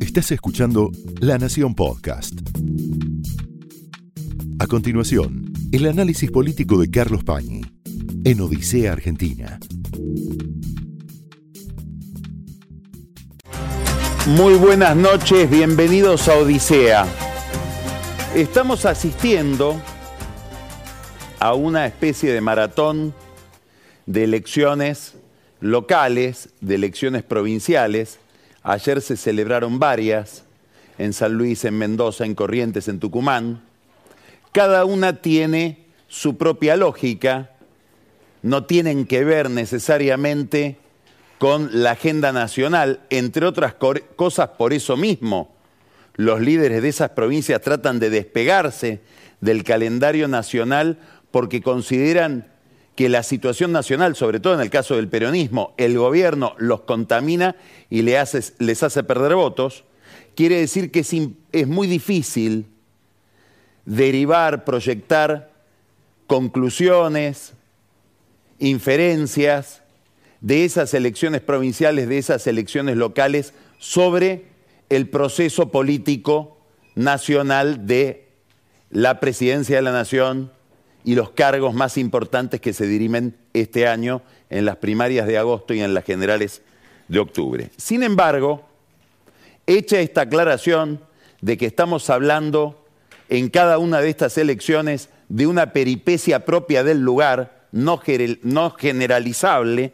Estás escuchando La Nación Podcast. A continuación, el análisis político de Carlos Pañi en Odisea Argentina. Muy buenas noches, bienvenidos a Odisea. Estamos asistiendo a una especie de maratón de elecciones locales, de elecciones provinciales. Ayer se celebraron varias, en San Luis, en Mendoza, en Corrientes, en Tucumán. Cada una tiene su propia lógica, no tienen que ver necesariamente con la agenda nacional, entre otras cosas por eso mismo. Los líderes de esas provincias tratan de despegarse del calendario nacional porque consideran que la situación nacional, sobre todo en el caso del peronismo, el gobierno los contamina y les hace, les hace perder votos, quiere decir que es, es muy difícil derivar, proyectar conclusiones, inferencias de esas elecciones provinciales, de esas elecciones locales sobre el proceso político nacional de la presidencia de la nación, y los cargos más importantes que se dirimen este año en las primarias de agosto y en las generales de octubre. Sin embargo, hecha esta aclaración de que estamos hablando en cada una de estas elecciones de una peripecia propia del lugar, no, generalizable,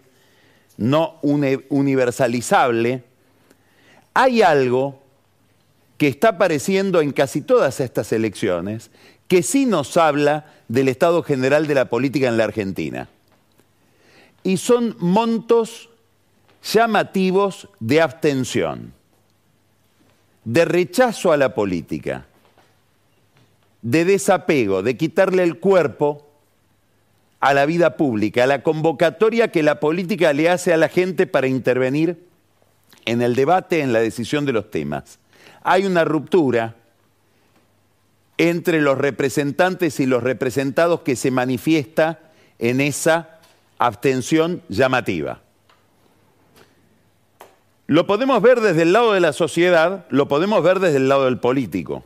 no universalizable, hay algo que está apareciendo en casi todas estas elecciones que sí nos habla del estado general de la política en la Argentina. Y son montos llamativos de abstención, de rechazo a la política, de desapego, de quitarle el cuerpo a la vida pública, a la convocatoria que la política le hace a la gente para intervenir en el debate, en la decisión de los temas. Hay una ruptura entre los representantes y los representados que se manifiesta en esa abstención llamativa. Lo podemos ver desde el lado de la sociedad, lo podemos ver desde el lado del político.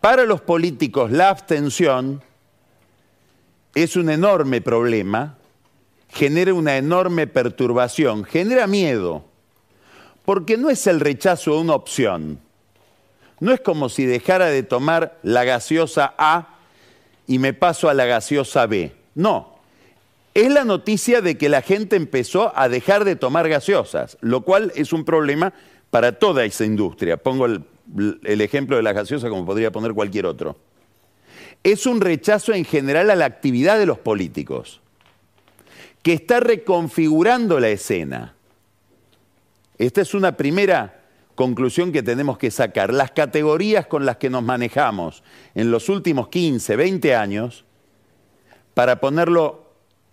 Para los políticos la abstención es un enorme problema, genera una enorme perturbación, genera miedo, porque no es el rechazo a una opción, no es como si dejara de tomar la gaseosa A y me paso a la gaseosa B. No. Es la noticia de que la gente empezó a dejar de tomar gaseosas, lo cual es un problema para toda esa industria. Pongo el, ejemplo de la gaseosa como podría poner cualquier otro. Es un rechazo en general a la actividad de los políticos, que está reconfigurando la escena. Esta es una primera conclusión que tenemos que sacar. Las categorías con las que nos manejamos en los últimos 15, 20 años, para ponerlo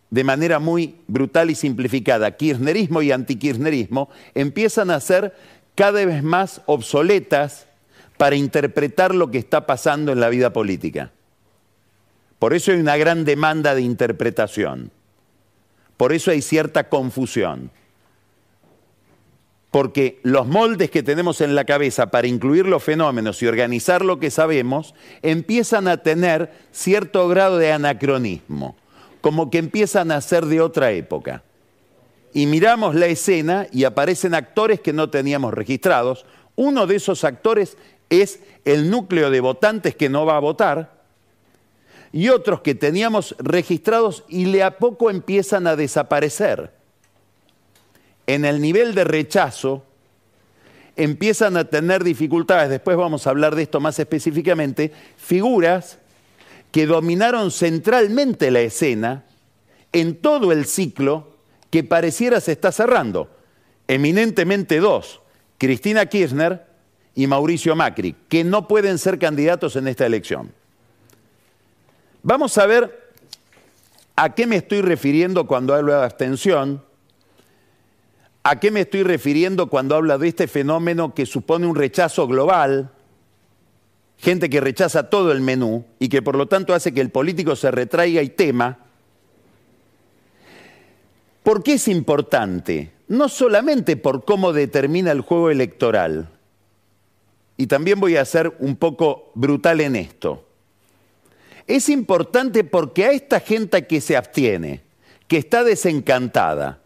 de manera muy brutal y simplificada, kirchnerismo y antikirchnerismo, empiezan a ser cada vez más obsoletas para interpretar lo que está pasando en la vida política. Por eso hay una gran demanda de interpretación. Por eso hay cierta confusión porque los moldes que tenemos en la cabeza para incluir los fenómenos y organizar lo que sabemos empiezan a tener cierto grado de anacronismo, como que empiezan a ser de otra época. Y miramos la escena y aparecen actores que no teníamos registrados. Uno de esos actores es el núcleo de votantes que no va a votar y otros que teníamos registrados y le a poco empiezan a desaparecer en el nivel de rechazo empiezan a tener dificultades, después vamos a hablar de esto más específicamente, figuras que dominaron centralmente la escena en todo el ciclo que pareciera se está cerrando. Eminentemente dos, Cristina Kirchner y Mauricio Macri, que no pueden ser candidatos en esta elección. Vamos a ver a qué me estoy refiriendo cuando hablo de abstención ¿A qué me estoy refiriendo cuando hablo de este fenómeno que supone un rechazo global? Gente que rechaza todo el menú y que por lo tanto hace que el político se retraiga y tema. ¿Por qué es importante? no solamente por cómo determina el juego electoral, y también voy a ser un poco brutal en esto, es importante porque a esta gente que se abstiene, que está desencantada,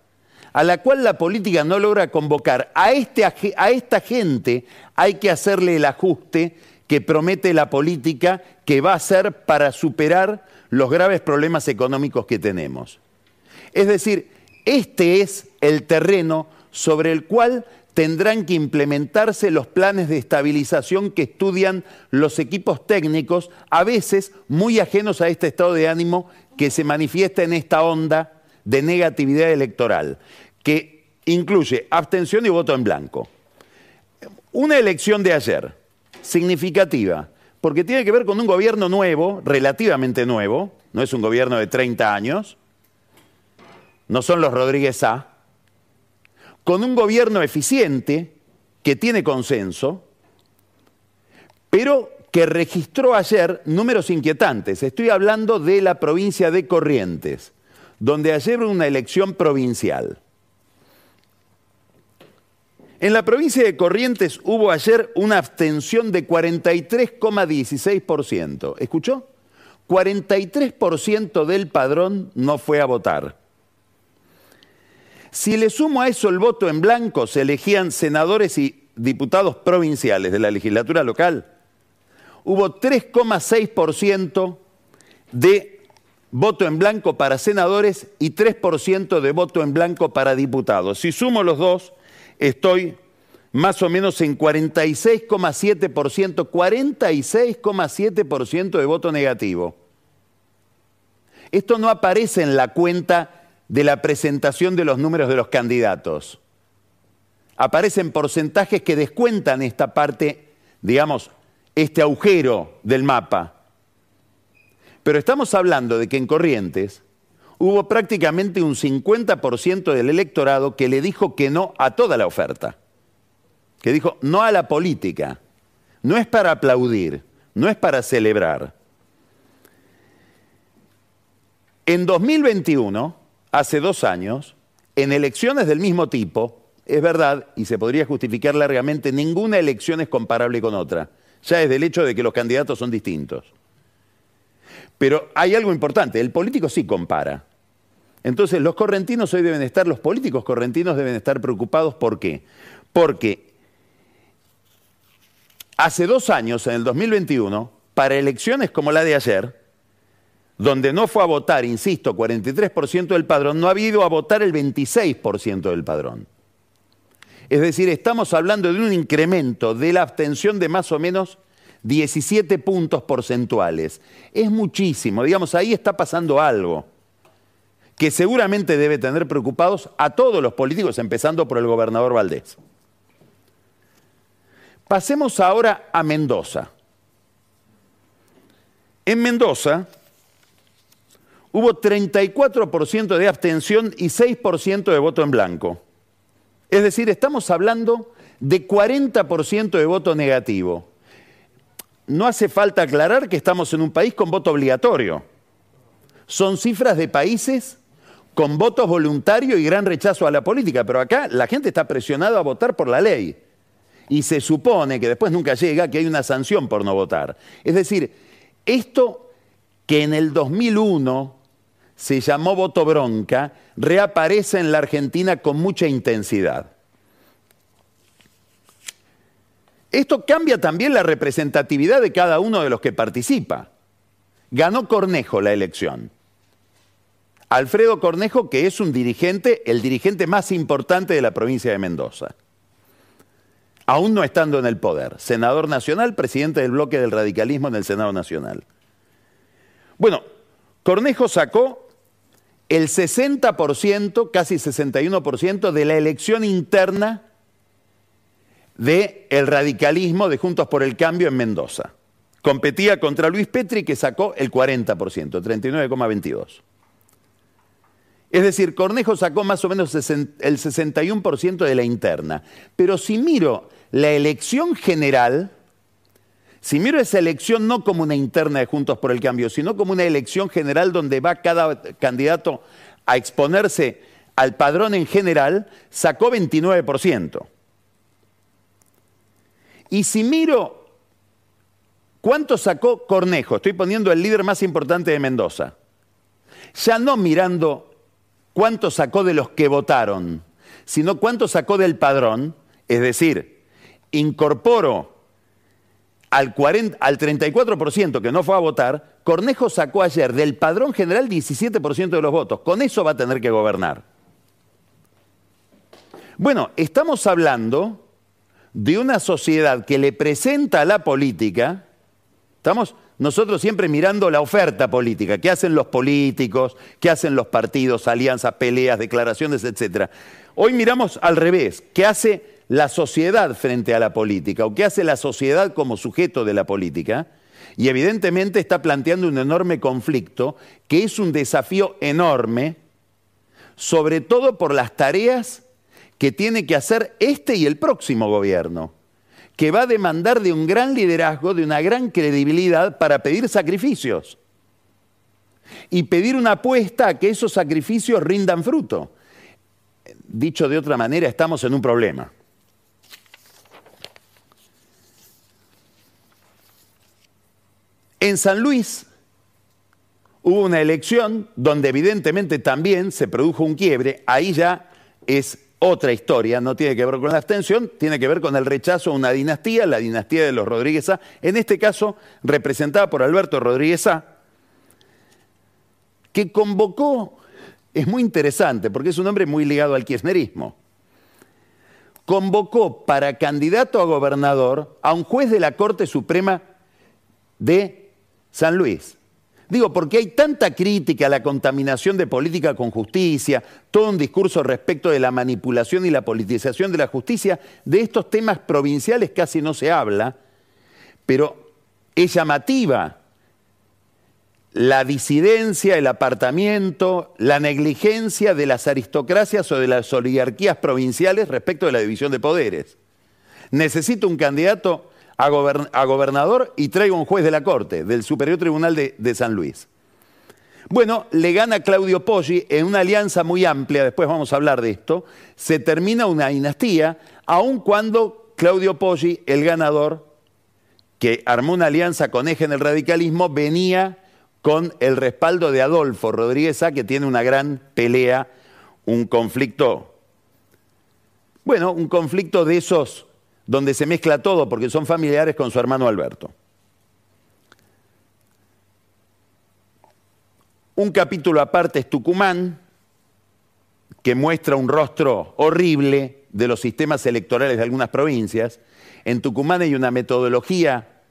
a la cual la política no logra convocar, a, este, a esta gente hay que hacerle el ajuste que promete la política que va a hacer para superar los graves problemas económicos que tenemos. Es decir, este es el terreno sobre el cual tendrán que implementarse los planes de estabilización que estudian los equipos técnicos, a veces muy ajenos a este estado de ánimo que se manifiesta en esta onda de negatividad electoral, que incluye abstención y voto en blanco. Una elección de ayer, significativa, porque tiene que ver con un gobierno nuevo, relativamente nuevo, no es un gobierno de 30 años, no son los Rodríguez A, con un gobierno eficiente que tiene consenso, pero que registró ayer números inquietantes. Estoy hablando de la provincia de Corrientes, donde ayer hubo una elección provincial. En la provincia de Corrientes hubo ayer una abstención de 43,16%. ¿Escuchó? 43% del padrón no fue a votar. Si le sumo a eso el voto en blanco, se elegían senadores y diputados provinciales de la legislatura local. Hubo 3,6% de voto en blanco para senadores y 3% de voto en blanco para diputados. Si sumo los dos, estoy más o menos en 46,7%, 46,7% de voto negativo. Esto no aparece en la cuenta de la presentación de los números de los candidatos. Aparecen porcentajes que descuentan esta parte, digamos, este agujero del mapa. Pero estamos hablando de que en Corrientes hubo prácticamente un 50% del electorado que le dijo que no a toda la oferta, que dijo no a la política. No es para aplaudir, no es para celebrar. En 2021, hace dos años, en elecciones del mismo tipo, es verdad, y se podría justificar largamente, ninguna elección es comparable con otra, ya es del hecho de que los candidatos son distintos. Pero hay algo importante, el político sí compara. Entonces los correntinos hoy deben estar, los políticos correntinos deben estar preocupados, ¿por qué? Porque hace dos años, en el 2021, para elecciones como la de ayer, donde no fue a votar, insisto, 43% del padrón, no ha habido a votar el 26% del padrón. Es decir, estamos hablando de un incremento de la abstención de más o menos 17 puntos porcentuales. Es muchísimo, digamos, ahí está pasando algo que seguramente debe tener preocupados a todos los políticos, empezando por el gobernador Valdés. Pasemos ahora a Mendoza. En Mendoza, hubo 34% de abstención y 6% de voto en blanco. Es decir, estamos hablando de 40% de voto negativo. No hace falta aclarar que estamos en un país con voto obligatorio. Son cifras de países con votos voluntarios y gran rechazo a la política, pero acá la gente está presionada a votar por la ley. Y se supone que después nunca llega que hay una sanción por no votar. Es decir, esto que en el 2001 se llamó voto bronca, reaparece en la Argentina con mucha intensidad. Esto cambia también la representatividad de cada uno de los que participa. Ganó Cornejo la elección. Alfredo Cornejo, que es un dirigente, el dirigente más importante de la provincia de Mendoza. Aún no estando en el poder. Senador nacional, presidente del bloque del radicalismo en el Senado Nacional. Bueno, Cornejo sacó el 60%, casi 61% de la elección interna del el radicalismo de Juntos por el Cambio en Mendoza. Competía contra Luis Petri que sacó el 40%, 39,22%. Es decir, Cornejo sacó más o menos el 61% de la interna. Pero si miro la elección general, si miro esa elección no como una interna de Juntos por el Cambio, sino como una elección general donde va cada candidato a exponerse al padrón en general, sacó 29%. Y si miro cuánto sacó Cornejo, estoy poniendo el líder más importante de Mendoza, ya no mirando cuánto sacó de los que votaron, sino cuánto sacó del padrón, es decir, incorporo al, 40, al 34% que no fue a votar, Cornejo sacó ayer del padrón general 17% de los votos. Con eso va a tener que gobernar. Bueno, estamos hablando de una sociedad que le presenta a la política, estamos nosotros siempre mirando la oferta política, qué hacen los políticos, qué hacen los partidos, alianzas, peleas, declaraciones, etc. Hoy miramos al revés, qué hace la sociedad frente a la política o qué hace la sociedad como sujeto de la política. Y evidentemente está planteando un enorme conflicto que es un desafío enorme, sobre todo por las tareas que tiene que hacer este y el próximo gobierno, que va a demandar de un gran liderazgo, de una gran credibilidad para pedir sacrificios y pedir una apuesta a que esos sacrificios rindan fruto. Dicho de otra manera, estamos en un problema. En San Luis hubo una elección donde evidentemente también se produjo un quiebre, ahí ya es otra historia, no tiene que ver con la abstención, tiene que ver con el rechazo a una dinastía, la dinastía de los Rodríguez A, en este caso representada por Alberto Rodríguez A, que convocó, es muy interesante porque es un hombre muy ligado al kirchnerismo, convocó para candidato a gobernador a un juez de la Corte Suprema de San Luis, Digo, porque hay tanta crítica a la contaminación de política con justicia, todo un discurso respecto de la manipulación y la politización de la justicia, de estos temas provinciales casi no se habla, pero es llamativa la disidencia, el apartamiento, la negligencia de las aristocracias o de las oligarquías provinciales respecto de la división de poderes. Necesito un candidato a, gobernador y traigo un juez de la Corte, del Superior Tribunal de, San Luis. Bueno, le gana Claudio Poggi en una alianza muy amplia, después vamos a hablar de esto, se termina una dinastía, aun cuando Claudio Poggi, el ganador, que armó una alianza con eje en el radicalismo, venía con el respaldo de Adolfo Rodríguez A, que tiene una gran pelea, un conflicto, bueno, un conflicto de esos donde se mezcla todo porque son familiares con su hermano Alberto. Un capítulo aparte es Tucumán, que muestra un rostro horrible de los sistemas electorales de algunas provincias. En Tucumán hay una metodología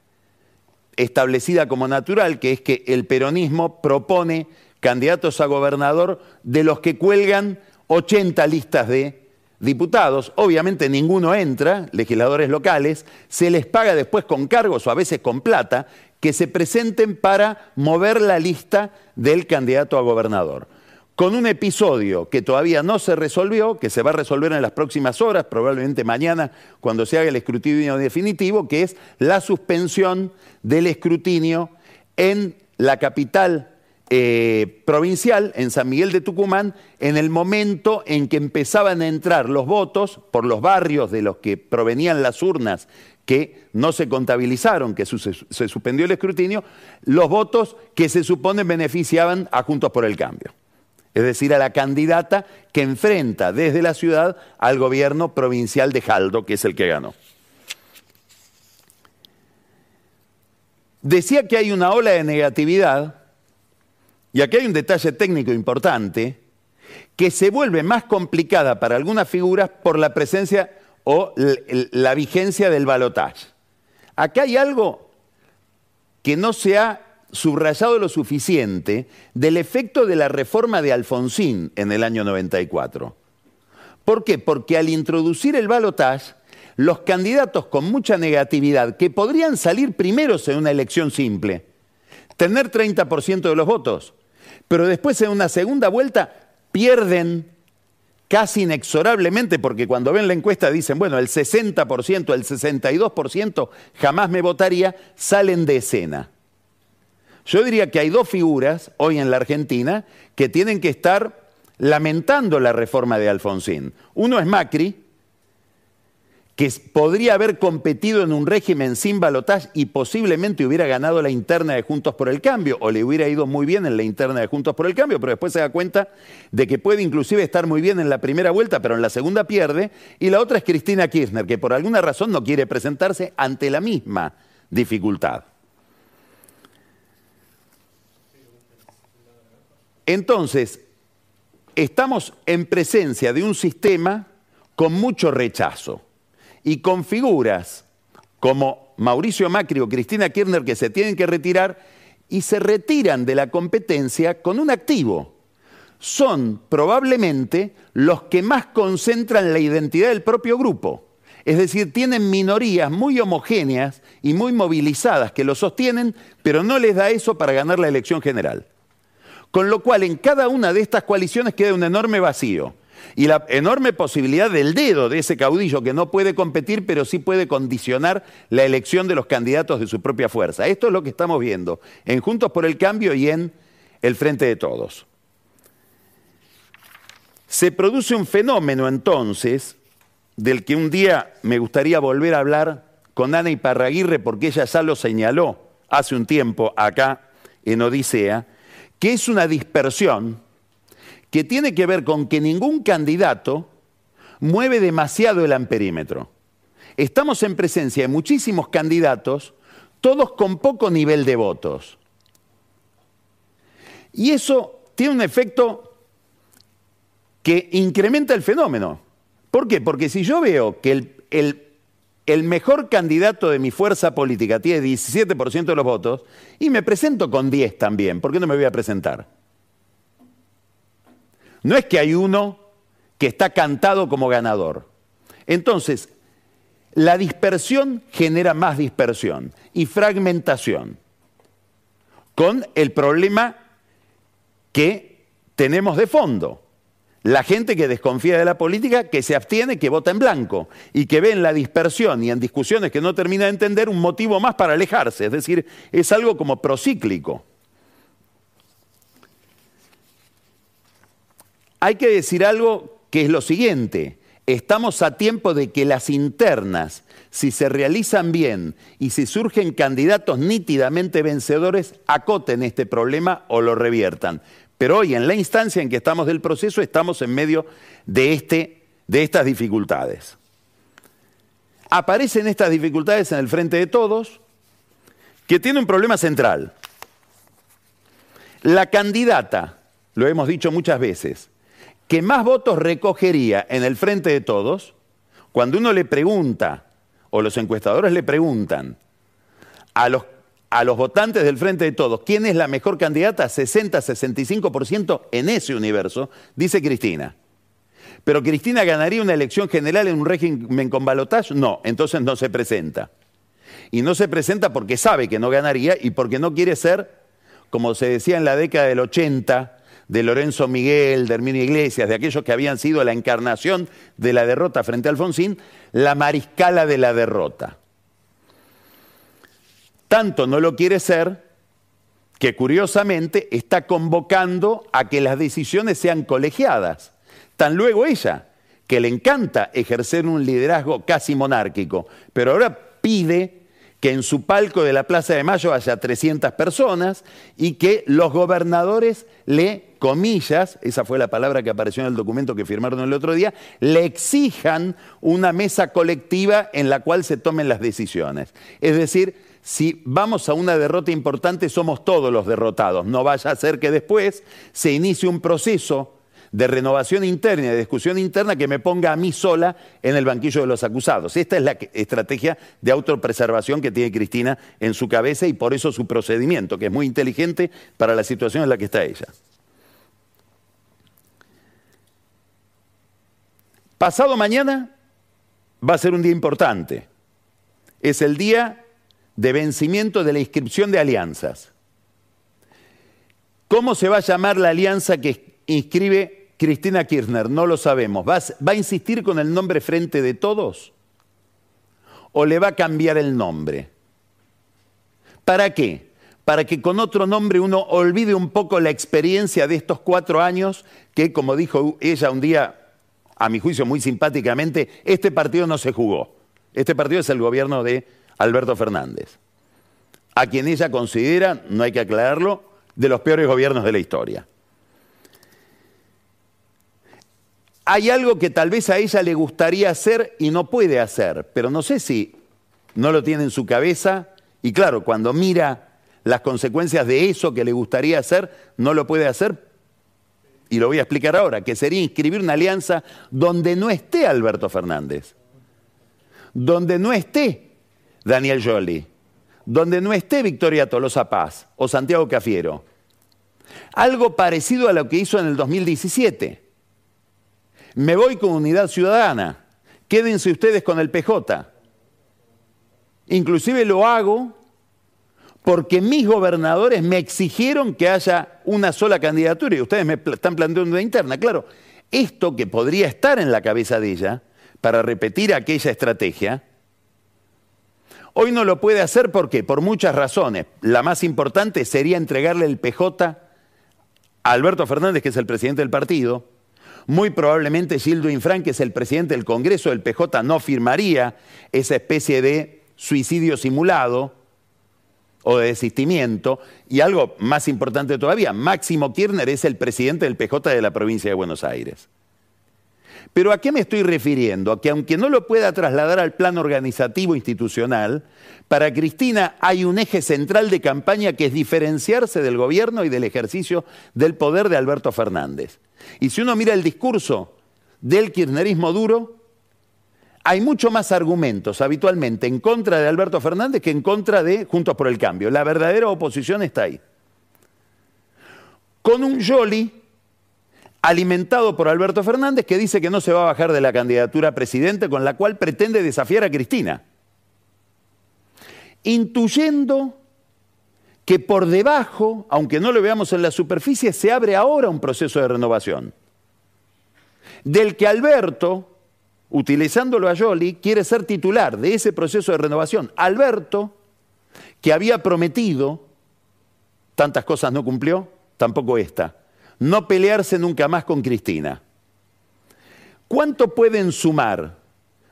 establecida como natural, que es que el peronismo propone candidatos a gobernador de los que cuelgan 80 listas de diputados, obviamente ninguno entra, legisladores locales, se les paga después con cargos o a veces con plata, que se presenten para mover la lista del candidato a gobernador. Con un episodio que todavía no se resolvió, que se va a resolver en las próximas horas, probablemente mañana cuando se haga el escrutinio definitivo, que es la suspensión del escrutinio en la capital eh, provincial en San Miguel de Tucumán en el momento en que empezaban a entrar los votos por los barrios de los que provenían las urnas que no se contabilizaron, que se, se suspendió el escrutinio, los votos que se supone beneficiaban a Juntos por el Cambio. Es decir, a la candidata que enfrenta desde la ciudad al gobierno provincial de Jaldo, que es el que ganó. Decía que hay una ola de negatividad y aquí hay un detalle técnico importante, que se vuelve más complicada para algunas figuras por la presencia o la vigencia del balotaje. Acá hay algo que no se ha subrayado lo suficiente del efecto de la reforma de Alfonsín en el año 94. ¿Por qué? Porque al introducir el balotaje, los candidatos con mucha negatividad, que podrían salir primeros en una elección simple, tener 30% de los votos, pero después en una segunda vuelta pierden casi inexorablemente, porque cuando ven la encuesta dicen, bueno, el 60%, el 62% jamás me votaría, salen de escena. Yo diría que hay dos figuras hoy en la Argentina que tienen que estar lamentando la reforma de Alfonsín. Uno es Macri, que podría haber competido en un régimen sin balotaje y posiblemente hubiera ganado la interna de Juntos por el Cambio, o le hubiera ido muy bien en la interna de Juntos por el Cambio, pero después se da cuenta de que puede inclusive estar muy bien en la primera vuelta, pero en la segunda pierde. Y la otra es Cristina Kirchner, que por alguna razón no quiere presentarse ante la misma dificultad. Entonces, estamos en presencia de un sistema con mucho rechazo y con figuras como Mauricio Macri o Cristina Kirchner que se tienen que retirar y se retiran de la competencia con un activo. Son probablemente los que más concentran la identidad del propio grupo. Es decir, tienen minorías muy homogéneas y muy movilizadas que lo sostienen, pero no les da eso para ganar la elección general. Con lo cual, en cada una de estas coaliciones queda un enorme vacío y la enorme posibilidad del dedo de ese caudillo que no puede competir, pero sí puede condicionar la elección de los candidatos de su propia fuerza. Esto es lo que estamos viendo en Juntos por el Cambio y en el Frente de Todos. Se produce un fenómeno entonces del que un día me gustaría volver a hablar con Ana Iparraguirre porque ella ya lo señaló hace un tiempo acá en Odisea, que es una dispersión que tiene que ver con que ningún candidato mueve demasiado el amperímetro. Estamos en presencia de muchísimos candidatos, todos con poco nivel de votos. Y eso tiene un efecto que incrementa el fenómeno. ¿Por qué? Porque si yo veo que el, mejor candidato de mi fuerza política tiene 17% de los votos y me presento con 10 también, ¿por qué no me voy a presentar? No es que hay uno que está cantado como ganador. Entonces, la dispersión genera más dispersión y fragmentación, con el problema que tenemos de fondo. La gente que desconfía de la política, que se abstiene, que vota en blanco y que ve en la dispersión y en discusiones que no termina de entender un motivo más para alejarse. Es decir, es algo como procíclico. Hay que decir algo que es lo siguiente. Estamos a tiempo de que las internas, si se realizan bien y si surgen candidatos nítidamente vencedores, acoten este problema o lo reviertan. Pero hoy, en la instancia en que estamos del proceso, estamos en medio de, este, de estas dificultades. Aparecen estas dificultades en el frente de todos, que tiene un problema central. La candidata, lo hemos dicho muchas veces, que más votos recogería en el frente de todos, cuando uno le pregunta, o los encuestadores le preguntan, a los, a los votantes del frente de todos, ¿quién es la mejor candidata? 60-65% en ese universo, dice Cristina. Pero Cristina ganaría una elección general en un régimen con balotaje? No, entonces no se presenta. Y no se presenta porque sabe que no ganaría y porque no quiere ser, como se decía en la década del 80, de Lorenzo Miguel, de Herminio Iglesias, de aquellos que habían sido la encarnación de la derrota frente a Alfonsín, la mariscala de la derrota. Tanto no lo quiere ser que curiosamente está convocando a que las decisiones sean colegiadas. Tan luego ella, que le encanta ejercer un liderazgo casi monárquico, pero ahora pide que en su palco de la Plaza de Mayo haya 300 personas y que los gobernadores le, comillas, esa fue la palabra que apareció en el documento que firmaron el otro día, le exijan una mesa colectiva en la cual se tomen las decisiones. Es decir, si vamos a una derrota importante, somos todos los derrotados. No vaya a ser que después se inicie un proceso de renovación interna y de discusión interna que me ponga a mí sola en el banquillo de los acusados. Esta es la estrategia de autopreservación que tiene Cristina en su cabeza y por eso su procedimiento, que es muy inteligente para la situación en la que está ella. Pasado mañana va a ser un día importante. Es el día de vencimiento de la inscripción de alianzas. ¿Cómo se va a llamar la alianza que inscribe Cristina Kirchner, no lo sabemos. ¿Va, a insistir con el nombre frente de todos? ¿O le va a cambiar el nombre? ¿Para qué? para que con otro nombre uno olvide un poco la experiencia de estos cuatro años que, como dijo ella un día, a mi juicio muy simpáticamente, este partido no se jugó. Este partido es el gobierno de Alberto Fernández, a quien ella considera, no hay que aclararlo, de los peores gobiernos de la historia. Hay algo que tal vez a ella le gustaría hacer y no puede hacer, pero no sé si no lo tiene en su cabeza y claro, cuando mira las consecuencias de eso que le gustaría hacer, no lo puede hacer. Y lo voy a explicar ahora, que sería inscribir una alianza donde no esté Alberto Fernández, donde no esté Daniel Jolie, donde no esté Victoria Tolosa Paz o Santiago Cafiero. Algo parecido a lo que hizo en el 2017. Me voy con Unidad Ciudadana, quédense ustedes con el PJ. Inclusive lo hago porque mis gobernadores me exigieron que haya una sola candidatura y ustedes me están planteando una interna. Claro, esto que podría estar en la cabeza de ella para repetir aquella estrategia, hoy no lo puede hacer porque por muchas razones. La más importante sería entregarle el PJ a Alberto Fernández, que es el presidente del partido. Muy probablemente Gildo Infran, que es el presidente del Congreso del PJ, no firmaría esa especie de suicidio simulado o de desistimiento. Y algo más importante todavía, Máximo Kirchner es el presidente del PJ de la provincia de Buenos Aires. Pero ¿a qué me estoy refiriendo? A que aunque no lo pueda trasladar al plano organizativo institucional, para Cristina hay un eje central de campaña que es diferenciarse del gobierno y del ejercicio del poder de Alberto Fernández. Y si uno mira el discurso del kirchnerismo duro, hay mucho más argumentos habitualmente en contra de Alberto Fernández que en contra de Juntos por el Cambio. La verdadera oposición está ahí. Con un Jolly alimentado por Alberto Fernández que dice que no se va a bajar de la candidatura a presidente con la cual pretende desafiar a Cristina. Intuyendo que por debajo, aunque no lo veamos en la superficie, se abre ahora un proceso de renovación. Del que Alberto, utilizándolo a Yoli, quiere ser titular de ese proceso de renovación. Alberto, que había prometido, tantas cosas no cumplió, tampoco esta, no pelearse nunca más con Cristina. ¿Cuánto pueden sumar?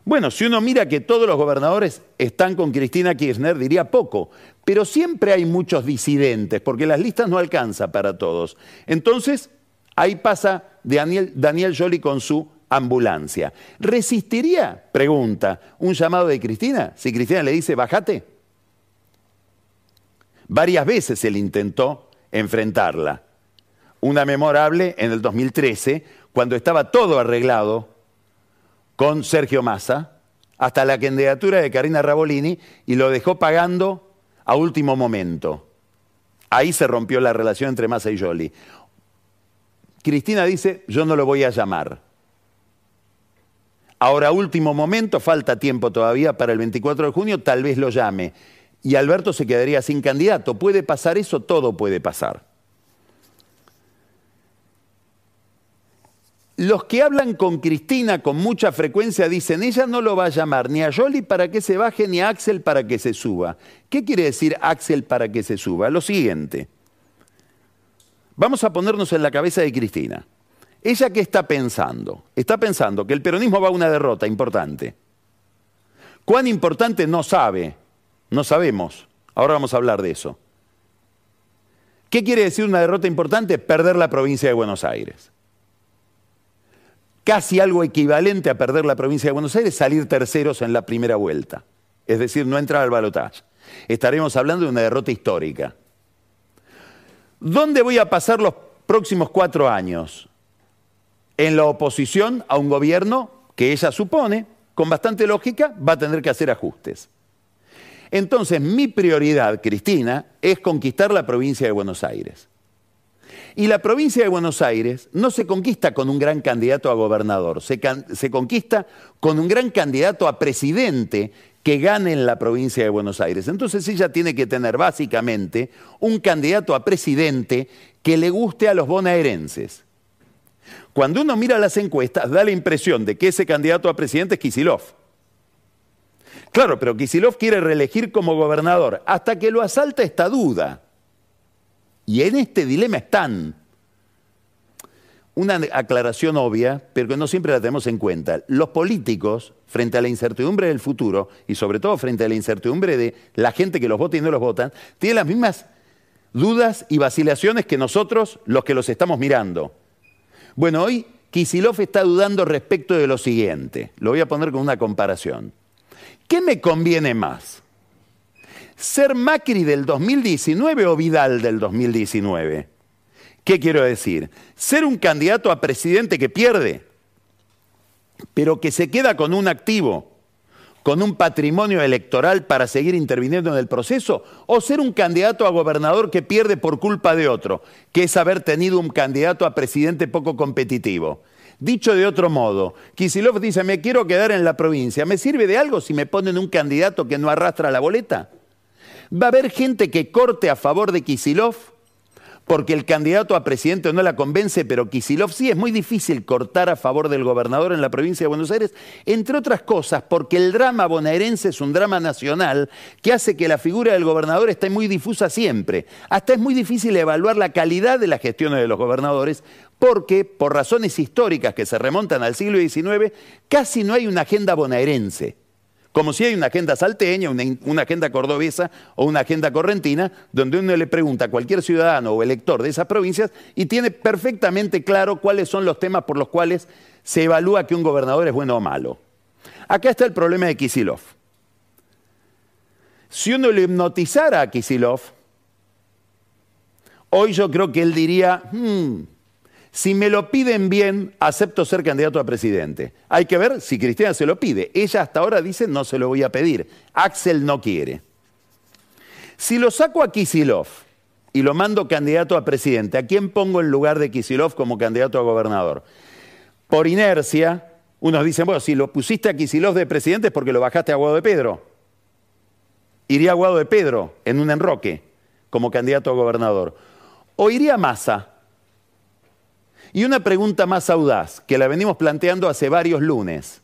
Bueno, si uno mira que todos los gobernadores están con Cristina Kirchner, diría poco, pero siempre hay muchos disidentes, porque las listas no alcanzan para todos. Entonces, ahí pasa Daniel, Daniel con su ambulancia. ¿Resistiría, pregunta, un llamado de Cristina si Cristina le dice, bájate? Varias veces él intentó enfrentarla. Una memorable en el 2013, cuando estaba todo arreglado con Sergio Massa, hasta la candidatura de Karina Rabolini, y lo dejó pagando a último momento. Ahí se rompió la relación entre Massa y Jolie. Cristina dice, yo no lo voy a llamar. Ahora, último momento, falta tiempo todavía para el 24 de junio, tal vez lo llame. Y Alberto se quedaría sin candidato. ¿Puede pasar eso? Todo puede pasar. Los que hablan con Cristina con mucha frecuencia dicen, ella no lo va a llamar ni a Jolie para que se baje ni a Axel para que se suba. ¿Qué quiere decir Axel para que se suba? Lo siguiente. Vamos a ponernos en la cabeza de Cristina. ¿Ella qué está pensando? Está pensando que el peronismo va a una derrota importante. ¿Cuán importante? No sabe, no sabemos. Ahora vamos a hablar de eso. ¿Qué quiere decir una derrota importante? Perder la provincia de Buenos Aires. Casi algo equivalente a perder la provincia de Buenos Aires, salir terceros en la primera vuelta. Es decir, no entrar al balotaje. Estaremos hablando de una derrota histórica. ¿Dónde voy a pasar los próximos cuatro años? en la oposición a un gobierno que ella supone, con bastante lógica, va a tener que hacer ajustes. Entonces, mi prioridad, Cristina, es conquistar la provincia de Buenos Aires. Y la provincia de Buenos Aires no se conquista con un gran candidato a gobernador, se, se, conquista con un gran candidato a presidente que gane en la provincia de Buenos Aires. Entonces ella tiene que tener básicamente un candidato a presidente que le guste a los bonaerenses. Cuando uno mira las encuestas, da la impresión de que ese candidato a presidente es Kisilov. Claro, pero Kisilov quiere reelegir como gobernador, hasta que lo asalta esta duda. Y en este dilema están. Una aclaración obvia, pero que no siempre la tenemos en cuenta. Los políticos, frente a la incertidumbre del futuro, y sobre todo frente a la incertidumbre de la gente que los vota y no los votan, tienen las mismas dudas y vacilaciones que nosotros, los que los estamos mirando. Bueno, hoy Kisilov está dudando respecto de lo siguiente. Lo voy a poner con una comparación. ¿Qué me conviene más? ¿Ser Macri del 2019 o Vidal del 2019? ¿Qué quiero decir? Ser un candidato a presidente que pierde, pero que se queda con un activo, con un patrimonio electoral para seguir interviniendo en el proceso, o ser un candidato a gobernador que pierde por culpa de otro, que es haber tenido un candidato a presidente poco competitivo. Dicho de otro modo, Kisilov dice, me quiero quedar en la provincia, ¿me sirve de algo si me ponen un candidato que no arrastra la boleta? ¿Va a haber gente que corte a favor de Kisilov? porque el candidato a presidente no la convence, pero Kisilov sí es muy difícil cortar a favor del gobernador en la provincia de Buenos Aires, entre otras cosas porque el drama bonaerense es un drama nacional que hace que la figura del gobernador esté muy difusa siempre. Hasta es muy difícil evaluar la calidad de las gestiones de los gobernadores porque, por razones históricas que se remontan al siglo XIX, casi no hay una agenda bonaerense como si hay una agenda salteña, una, agenda cordobesa o una agenda correntina, donde uno le pregunta a cualquier ciudadano o elector de esas provincias y tiene perfectamente claro cuáles son los temas por los cuales se evalúa que un gobernador es bueno o malo. Acá está el problema de Kisilov. Si uno le hipnotizara a Kisilov, hoy yo creo que él diría, hmm, si me lo piden bien, acepto ser candidato a presidente. Hay que ver si Cristina se lo pide. Ella hasta ahora dice no se lo voy a pedir. Axel no quiere. Si lo saco a Kisilov y lo mando candidato a presidente, ¿a quién pongo en lugar de Kisilov como candidato a gobernador? Por inercia, unos dicen, bueno, si lo pusiste a Kisilov de presidente es porque lo bajaste a Guado de Pedro. Iría a Guado de Pedro en un enroque como candidato a gobernador. O iría a Massa y una pregunta más audaz, que la venimos planteando hace varios lunes.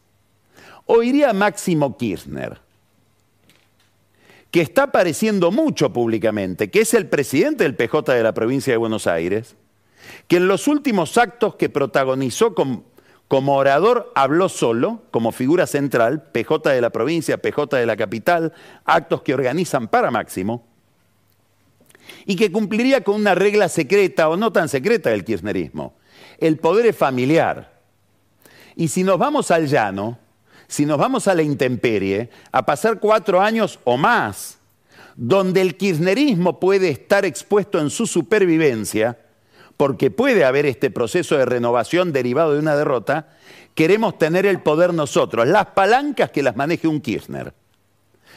¿Oiría Máximo Kirchner, que está apareciendo mucho públicamente, que es el presidente del PJ de la provincia de Buenos Aires, que en los últimos actos que protagonizó como orador habló solo, como figura central, PJ de la provincia, PJ de la capital, actos que organizan para Máximo, y que cumpliría con una regla secreta o no tan secreta del kirchnerismo, el poder es familiar. Y si nos vamos al llano, si nos vamos a la intemperie, a pasar cuatro años o más, donde el kirchnerismo puede estar expuesto en su supervivencia, porque puede haber este proceso de renovación derivado de una derrota, queremos tener el poder nosotros, las palancas que las maneje un Kirchner.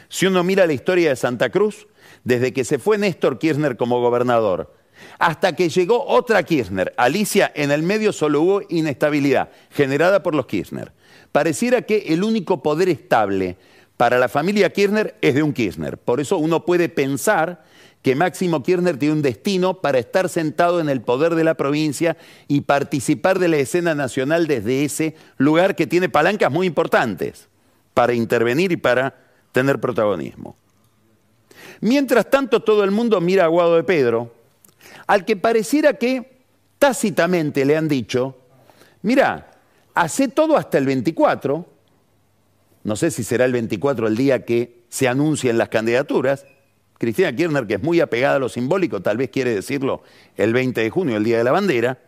Si uno mira la historia de Santa Cruz, desde que se fue Néstor Kirchner como gobernador hasta que llegó otra Kirchner. Alicia, en el medio solo hubo inestabilidad generada por los Kirchner. Pareciera que el único poder estable para la familia Kirchner es de un Kirchner. Por eso uno puede pensar que Máximo Kirchner tiene un destino para estar sentado en el poder de la provincia y participar de la escena nacional desde ese lugar que tiene palancas muy importantes para intervenir y para tener protagonismo. Mientras tanto, todo el mundo mira a Guado de Pedro, al que pareciera que tácitamente le han dicho, mira, hace todo hasta el 24, no sé si será el 24 el día que se anuncien las candidaturas, Cristina Kirchner, que es muy apegada a lo simbólico, tal vez quiere decirlo el 20 de junio, el Día de la Bandera,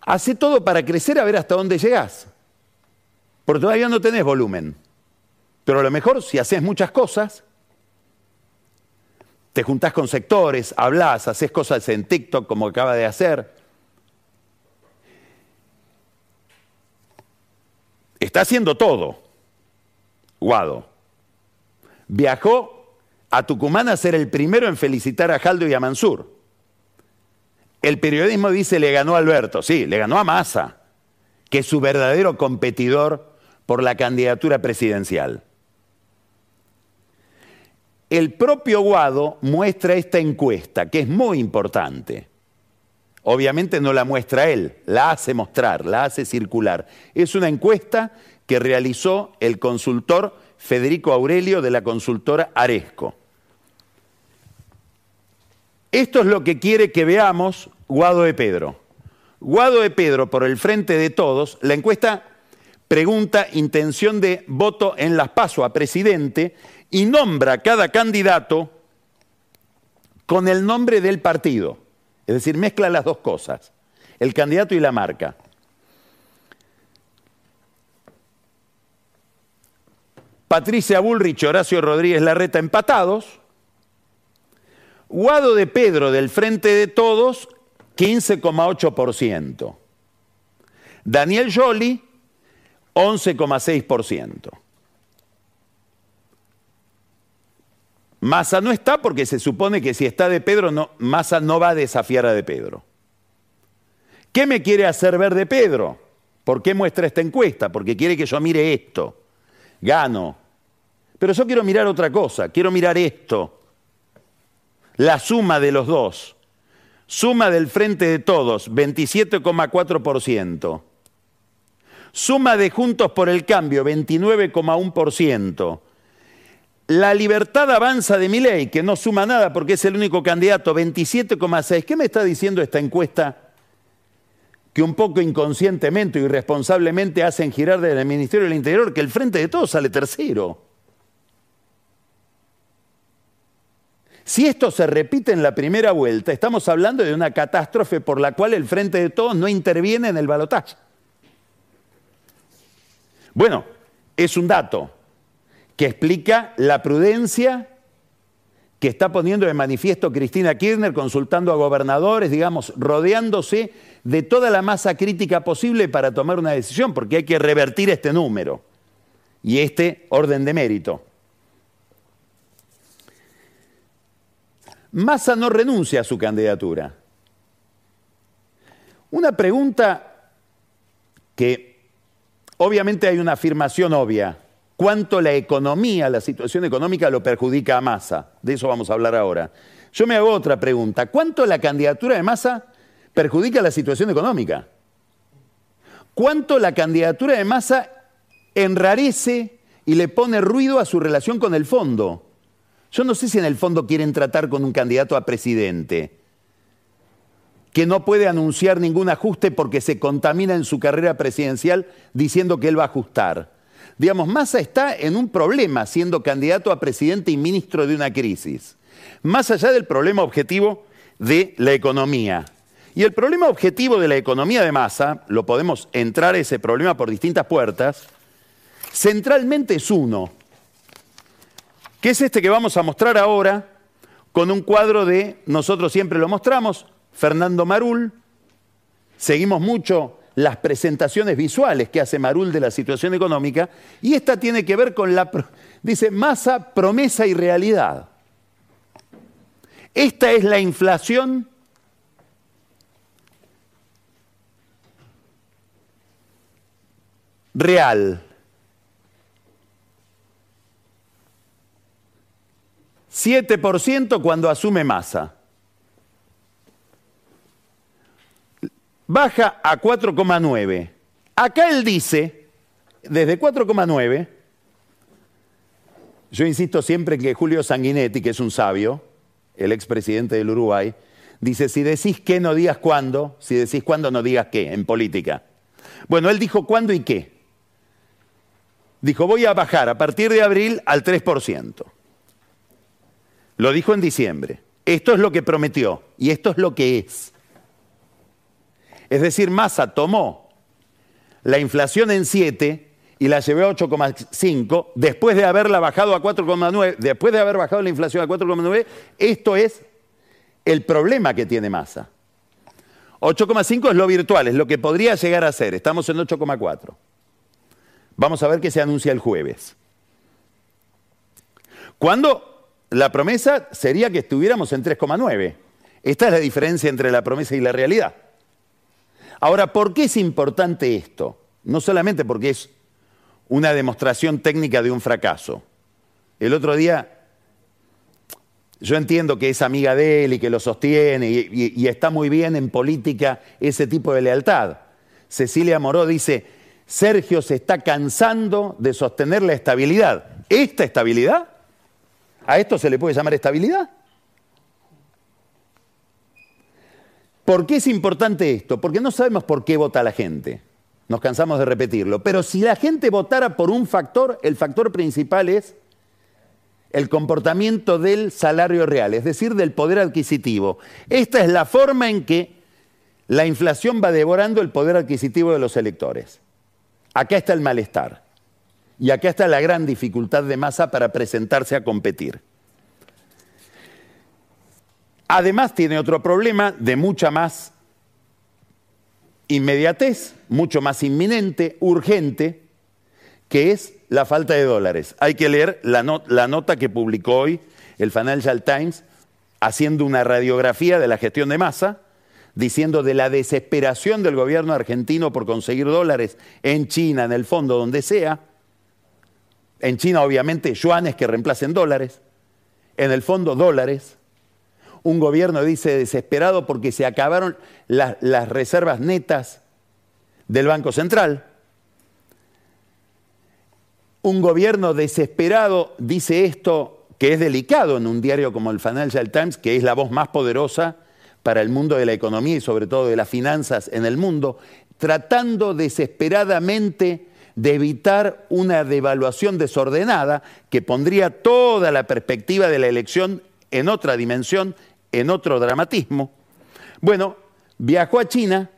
hace todo para crecer a ver hasta dónde llegás, porque todavía no tenés volumen. Pero a lo mejor si haces muchas cosas, te juntás con sectores, hablas, haces cosas en TikTok como acaba de hacer. Está haciendo todo. Guado. Viajó a Tucumán a ser el primero en felicitar a Jaldo y a Mansur. El periodismo dice le ganó a Alberto, sí, le ganó a Massa, que es su verdadero competidor por la candidatura presidencial. El propio Guado muestra esta encuesta, que es muy importante. Obviamente no la muestra él, la hace mostrar, la hace circular. Es una encuesta que realizó el consultor Federico Aurelio de la consultora Aresco. Esto es lo que quiere que veamos Guado de Pedro. Guado de Pedro, por el frente de todos, la encuesta pregunta intención de voto en las PASO a presidente y nombra cada candidato con el nombre del partido. Es decir, mezcla las dos cosas, el candidato y la marca. Patricia Bullrich, Horacio Rodríguez Larreta empatados. Guado de Pedro del Frente de Todos, 15,8%. Daniel Jolie, 11,6%. Massa no está porque se supone que si está de Pedro, no, no va a desafiar a de Pedro. ¿Qué me quiere hacer ver de Pedro? ¿Por qué muestra esta encuesta? Porque quiere que yo mire esto. Gano. Pero yo quiero mirar otra cosa, quiero mirar esto. La suma de los dos. Suma del frente de todos, 27,4%. Suma de Juntos por el Cambio, 29,1%. La libertad avanza de mi ley, que no suma nada porque es el único candidato, 27,6. ¿Qué me está diciendo esta encuesta? Que un poco inconscientemente o irresponsablemente hacen girar desde el Ministerio del Interior que el frente de todos sale tercero. Si esto se repite en la primera vuelta, estamos hablando de una catástrofe por la cual el frente de todos no interviene en el balotaje. Bueno, es un dato que explica la prudencia que está poniendo de manifiesto Cristina Kirchner, consultando a gobernadores, digamos, rodeándose de toda la masa crítica posible para tomar una decisión, porque hay que revertir este número y este orden de mérito. Massa no renuncia a su candidatura. Una pregunta que obviamente hay una afirmación obvia. ¿Cuánto la economía, la situación económica lo perjudica a Massa? De eso vamos a hablar ahora. Yo me hago otra pregunta. ¿Cuánto la candidatura de Massa perjudica la situación económica? ¿Cuánto la candidatura de Massa enrarece y le pone ruido a su relación con el fondo? Yo no sé si en el fondo quieren tratar con un candidato a presidente que no puede anunciar ningún ajuste porque se contamina en su carrera presidencial diciendo que él va a ajustar. Digamos, Massa está en un problema siendo candidato a presidente y ministro de una crisis, más allá del problema objetivo de la economía. Y el problema objetivo de la economía de Massa, lo podemos entrar a ese problema por distintas puertas, centralmente es uno, que es este que vamos a mostrar ahora con un cuadro de, nosotros siempre lo mostramos, Fernando Marul. Seguimos mucho las presentaciones visuales que hace Marul de la situación económica y esta tiene que ver con la, dice, masa, promesa y realidad. Esta es la inflación real. 7% cuando asume masa. Baja a 4,9. Acá él dice, desde 4,9, yo insisto siempre en que Julio Sanguinetti, que es un sabio, el expresidente del Uruguay, dice, si decís qué, no digas cuándo, si decís cuándo, no digas qué, en política. Bueno, él dijo cuándo y qué. Dijo, voy a bajar a partir de abril al 3%. Lo dijo en diciembre. Esto es lo que prometió y esto es lo que es. Es decir, Massa tomó la inflación en 7 y la llevó a 8,5 después de haberla bajado a 4,9, después de haber bajado la inflación a 4,9, esto es el problema que tiene Massa. 8,5 es lo virtual, es lo que podría llegar a ser. Estamos en 8,4. Vamos a ver qué se anuncia el jueves. ¿Cuándo? La promesa sería que estuviéramos en 3,9. Esta es la diferencia entre la promesa y la realidad. Ahora, ¿por qué es importante esto? No solamente porque es una demostración técnica de un fracaso. El otro día, yo entiendo que es amiga de él y que lo sostiene y, y está muy bien en política ese tipo de lealtad. Cecilia Moró dice, Sergio se está cansando de sostener la estabilidad. ¿Esta estabilidad? ¿A esto se le puede llamar estabilidad? ¿Por qué es importante esto? Porque no sabemos por qué vota la gente. Nos cansamos de repetirlo. Pero si la gente votara por un factor, el factor principal es el comportamiento del salario real, es decir, del poder adquisitivo. Esta es la forma en que la inflación va devorando el poder adquisitivo de los electores. Acá está el malestar. Y acá está la gran dificultad de masa para presentarse a competir. Además tiene otro problema de mucha más inmediatez, mucho más inminente, urgente, que es la falta de dólares. Hay que leer la, nota que publicó hoy el Financial Times haciendo una radiografía de la gestión de masa, diciendo de la desesperación del gobierno argentino por conseguir dólares en China, en el fondo, donde sea. En China, obviamente, yuanes que reemplacen dólares. En el fondo, dólares. Un gobierno dice desesperado porque se acabaron las reservas netas del Banco Central. Un gobierno desesperado dice esto que es delicado en un diario como el Financial Times, que es la voz más poderosa para el mundo de la economía y sobre todo de las finanzas en el mundo, tratando desesperadamente de evitar una devaluación desordenada que pondría toda la perspectiva de la elección en otra dimensión, en otro dramatismo. Bueno, viajó a China,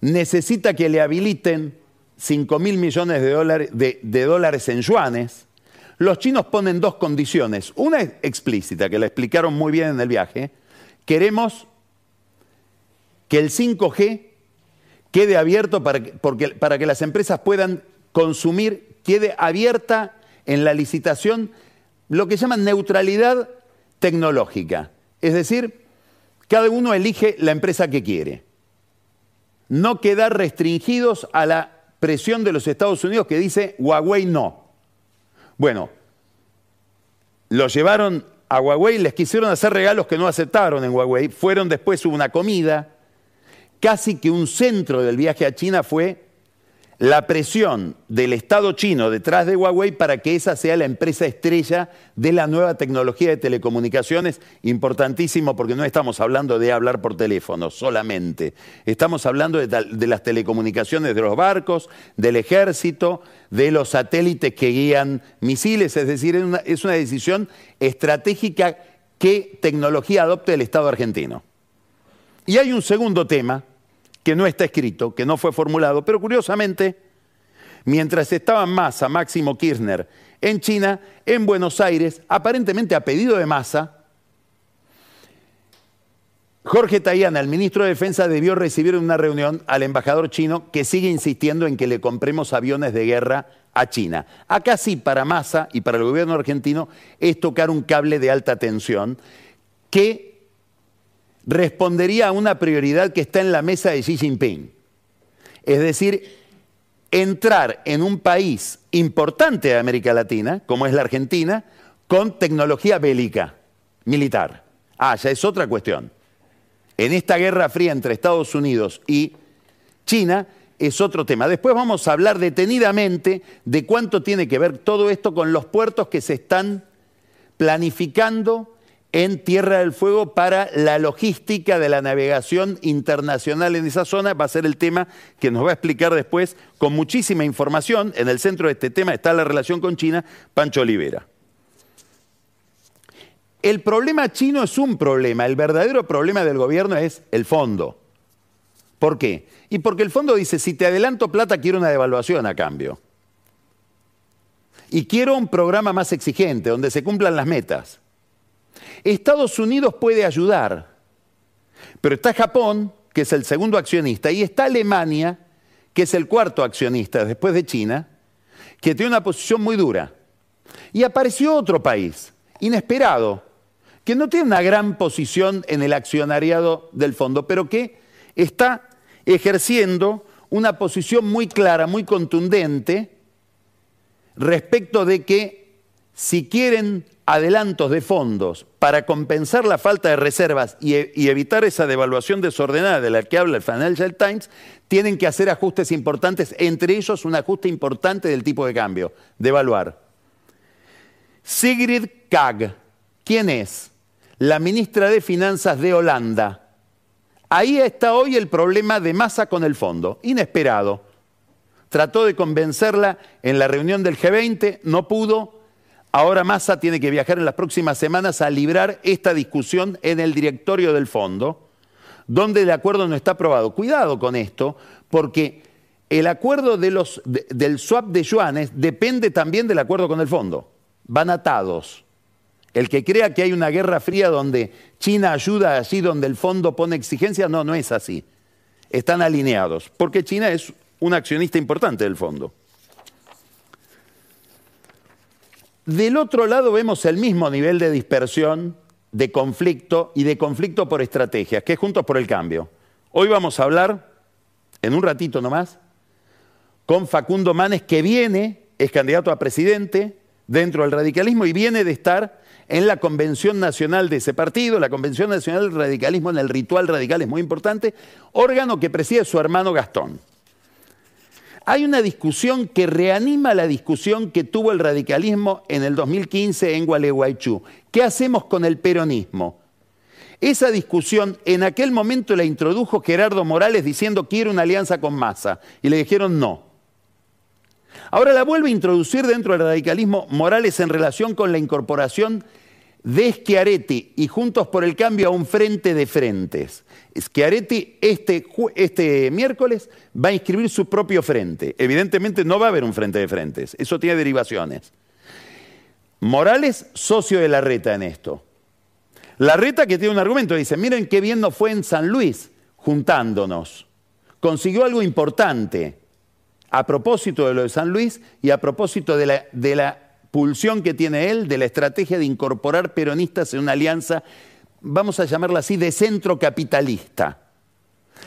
necesita que le habiliten 5 mil millones de dólares, en yuanes. Los chinos ponen dos condiciones. Una es explícita, que la explicaron muy bien en el viaje. Queremos que el 5G quede abierto para para que las empresas puedan consumir, quede abierta en la licitación lo que llaman neutralidad tecnológica. Es decir, cada uno elige la empresa que quiere. No quedar restringidos a la presión de los Estados Unidos que dice Huawei no. Bueno, lo llevaron a Huawei, les quisieron hacer regalos que no aceptaron en Huawei, fueron después, una comida, casi que un centro del viaje a China fue la presión del Estado chino detrás de Huawei para que esa sea la empresa estrella de la nueva tecnología de telecomunicaciones, importantísimo porque no estamos hablando de hablar por teléfono solamente, estamos hablando de, las telecomunicaciones de los barcos, del ejército, de los satélites que guían misiles, es decir, es una, es una decisión estratégica qué tecnología adopte el Estado argentino. Y hay un segundo tema, que no está escrito, que no fue formulado, pero curiosamente, mientras estaban Massa, Máximo Kirchner, en China, en Buenos Aires, aparentemente a pedido de Massa, Jorge Tayana, el ministro de Defensa, debió recibir en una reunión al embajador chino que sigue insistiendo en que le compremos aviones de guerra a China. Acá sí, para Massa y para el gobierno argentino, es tocar un cable de alta tensión que respondería a una prioridad que está en la mesa de Xi Jinping. Es decir, entrar en un país importante de América Latina, como es la Argentina, con tecnología bélica, militar. Ah, ya es otra cuestión. En esta guerra fría entre Estados Unidos y China es otro tema. Después vamos a hablar detenidamente de cuánto tiene que ver todo esto con los puertos que se están planificando en Tierra del Fuego para la logística de la navegación internacional en esa zona. Va a ser el tema que nos va a explicar después con muchísima información. En el centro de este tema está la relación con China, Pancho Olivera. El problema chino es un problema, el verdadero problema del gobierno es el fondo. ¿Por qué? Y porque el fondo dice, si te adelanto plata, quiero una devaluación a cambio. Y quiero un programa más exigente, donde se cumplan las metas. Estados Unidos puede ayudar, pero está Japón, que es el segundo accionista, y está Alemania, que es el cuarto accionista después de China, que tiene una posición muy dura. Y apareció otro país, inesperado, que no tiene una gran posición en el accionariado del fondo, pero que está ejerciendo una posición muy clara, muy contundente, respecto de que si quieren adelantos de fondos para compensar la falta de reservas y, evitar esa devaluación desordenada de la que habla el Financial Times, tienen que hacer ajustes importantes, entre ellos un ajuste importante del tipo de cambio, devaluar. Sigrid Kag, ¿quién es? la ministra de Finanzas de Holanda. Ahí está hoy el problema de Massa con el fondo, inesperado. Trató de convencerla en la reunión del G20, no pudo. Ahora Massa tiene que viajar en las próximas semanas a librar esta discusión en el directorio del fondo, donde el acuerdo no está aprobado. Cuidado con esto, porque el acuerdo del swap de yuanes depende también del acuerdo con el fondo. Van atados. El que crea que hay una guerra fría donde China ayuda allí donde el fondo pone exigencias, no, no es así. Están alineados, porque China es un accionista importante del fondo. Del otro lado vemos el mismo nivel de dispersión, de conflicto y de conflicto por estrategias, que es Juntos por el Cambio. Hoy vamos a hablar, en un ratito nomás, con Facundo Manes, que viene, es candidato a presidente dentro del radicalismo y viene de estar en la convención nacional de ese partido, la convención nacional del radicalismo en el ritual radical es muy importante, órgano que preside su hermano Gastón. Hay una discusión que reanima la discusión que tuvo el radicalismo en el 2015 en Gualeguaychú. ¿Qué hacemos con el peronismo? Esa discusión en aquel momento la introdujo Gerardo Morales diciendo quiero una alianza con Massa y le dijeron no. Ahora la vuelve a introducir dentro del radicalismo Morales en relación con la incorporación de Schiaretti y Juntos por el Cambio a un frente de frentes. Schiaretti este, este miércoles va a inscribir su propio frente. Evidentemente no va a haber un frente de frentes, eso tiene derivaciones. Morales, socio de la reta en esto. La reta que tiene un argumento, dice, miren qué bien nos fue en San Luis juntándonos. Consiguió algo importante a propósito de lo de San Luis y a propósito de la, de la pulsión que tiene él, de la estrategia de incorporar peronistas en una alianza, vamos a llamarla así, de centro capitalista.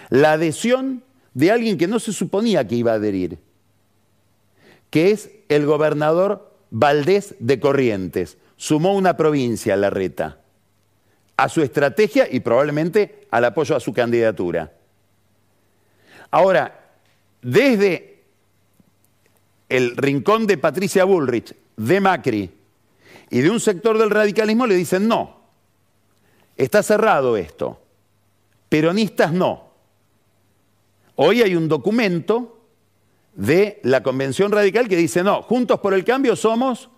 La adhesión de alguien que no se suponía que iba a adherir, que es el gobernador Valdés de Corrientes. Sumó una provincia a la reta, a su estrategia y probablemente al apoyo a su candidatura. Ahora, desde el rincón de Patricia Bullrich, de Macri y de un sector del radicalismo le dicen no, está cerrado esto, peronistas no. Hoy hay un documento de la Convención Radical que dice no, juntos por el cambio somos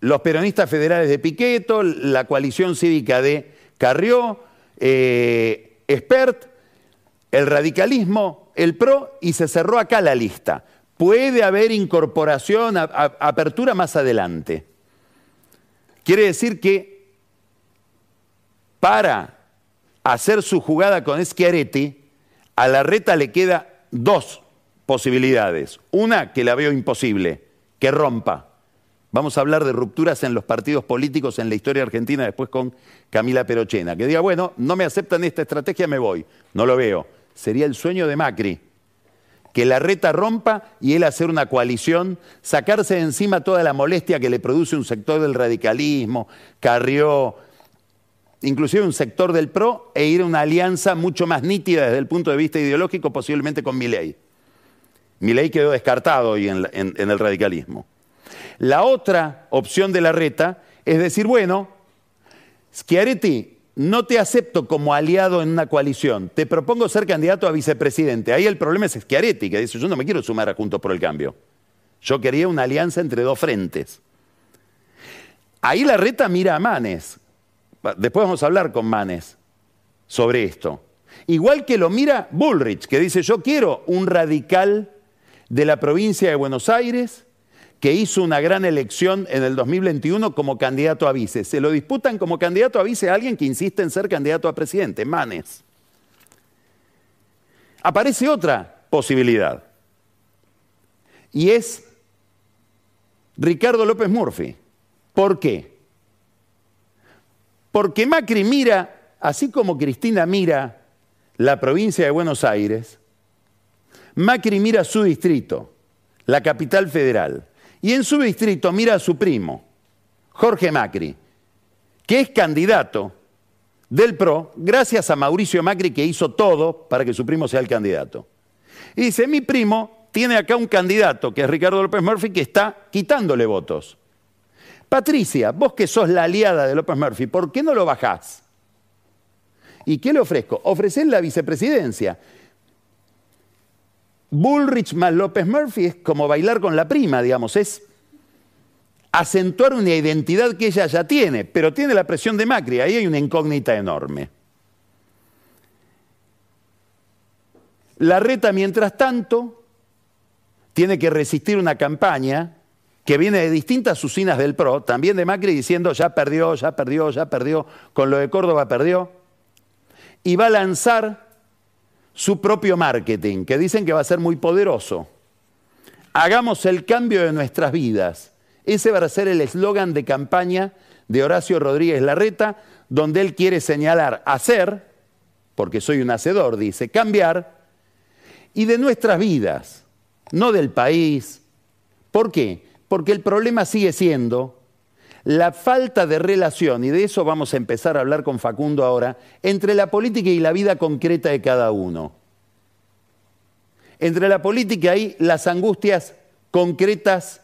los peronistas federales de Piqueto, la coalición cívica de Carrió, eh, el radicalismo, el PRO, y se cerró acá la lista. Puede haber incorporación, apertura más adelante. Quiere decir que para hacer su jugada con Schiaretti, a la reta le queda dos posibilidades. Una que la veo imposible, que rompa. Vamos a hablar de rupturas en los partidos políticos en la historia argentina después con Camila Perochena. Que diga, bueno, no me aceptan esta estrategia, me voy. No lo veo. Sería el sueño de Macri que la reta rompa y él hacer una coalición, sacarse de encima toda la molestia que le produce un sector del radicalismo, Carrió, inclusive un sector del PRO, e ir a una alianza mucho más nítida desde el punto de vista ideológico, posiblemente con Milei. Milei quedó descartado hoy en, en el radicalismo. La otra opción de la reta es decir, bueno, Schiaretti no te acepto como aliado en una coalición, te propongo ser candidato a vicepresidente. Ahí el problema es Schiaretti, que dice, yo no me quiero sumar a Juntos por el Cambio. Yo quería una alianza entre dos frentes. Ahí la reta mira a Manes. Después vamos a hablar con Manes sobre esto. Igual que lo mira Bullrich, que dice, yo quiero un radical de la provincia de Buenos Aires que hizo una gran elección en el 2021 como candidato a vice. Se lo disputan como candidato a vice a alguien que insiste en ser candidato a presidente, Manes. Aparece otra posibilidad. Y es Ricardo López Murphy. ¿Por qué? Porque Macri mira, así como Cristina mira la provincia de Buenos Aires, Macri mira su distrito, la capital federal. Y en su distrito mira a su primo, Jorge Macri, que es candidato del PRO gracias a Mauricio Macri que hizo todo para que su primo sea el candidato. Y dice, mi primo tiene acá un candidato, que es Ricardo López Murphy, que está quitándole votos. Patricia, vos que sos la aliada de López Murphy, ¿por qué no lo bajás? ¿Y qué le ofrezco? Ofrecer la vicepresidencia. Bullrich más López Murphy es como bailar con la prima, digamos, es acentuar una identidad que ella ya tiene, pero tiene la presión de Macri, ahí hay una incógnita enorme. La reta, mientras tanto, tiene que resistir una campaña que viene de distintas usinas del PRO, también de Macri, diciendo ya perdió, ya perdió, ya perdió, con lo de Córdoba perdió, y va a lanzar su propio marketing, que dicen que va a ser muy poderoso. Hagamos el cambio de nuestras vidas. Ese va a ser el eslogan de campaña de Horacio Rodríguez Larreta, donde él quiere señalar hacer, porque soy un hacedor, dice, cambiar, y de nuestras vidas, no del país. ¿Por qué? Porque el problema sigue siendo la falta de relación, y de eso vamos a empezar a hablar con Facundo ahora, entre la política y la vida concreta de cada uno. Entre la política y las angustias concretas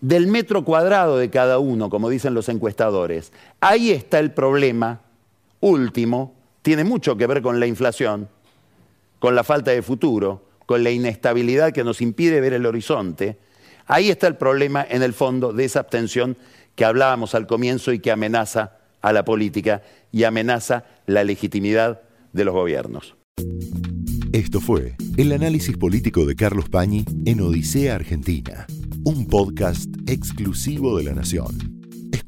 del metro cuadrado de cada uno, como dicen los encuestadores. Ahí está el problema último, tiene mucho que ver con la inflación, con la falta de futuro, con la inestabilidad que nos impide ver el horizonte. Ahí está el problema en el fondo de esa abstención que hablábamos al comienzo y que amenaza a la política y amenaza la legitimidad de los gobiernos. Esto fue el análisis político de Carlos Pañi en Odisea Argentina, un podcast exclusivo de La Nación.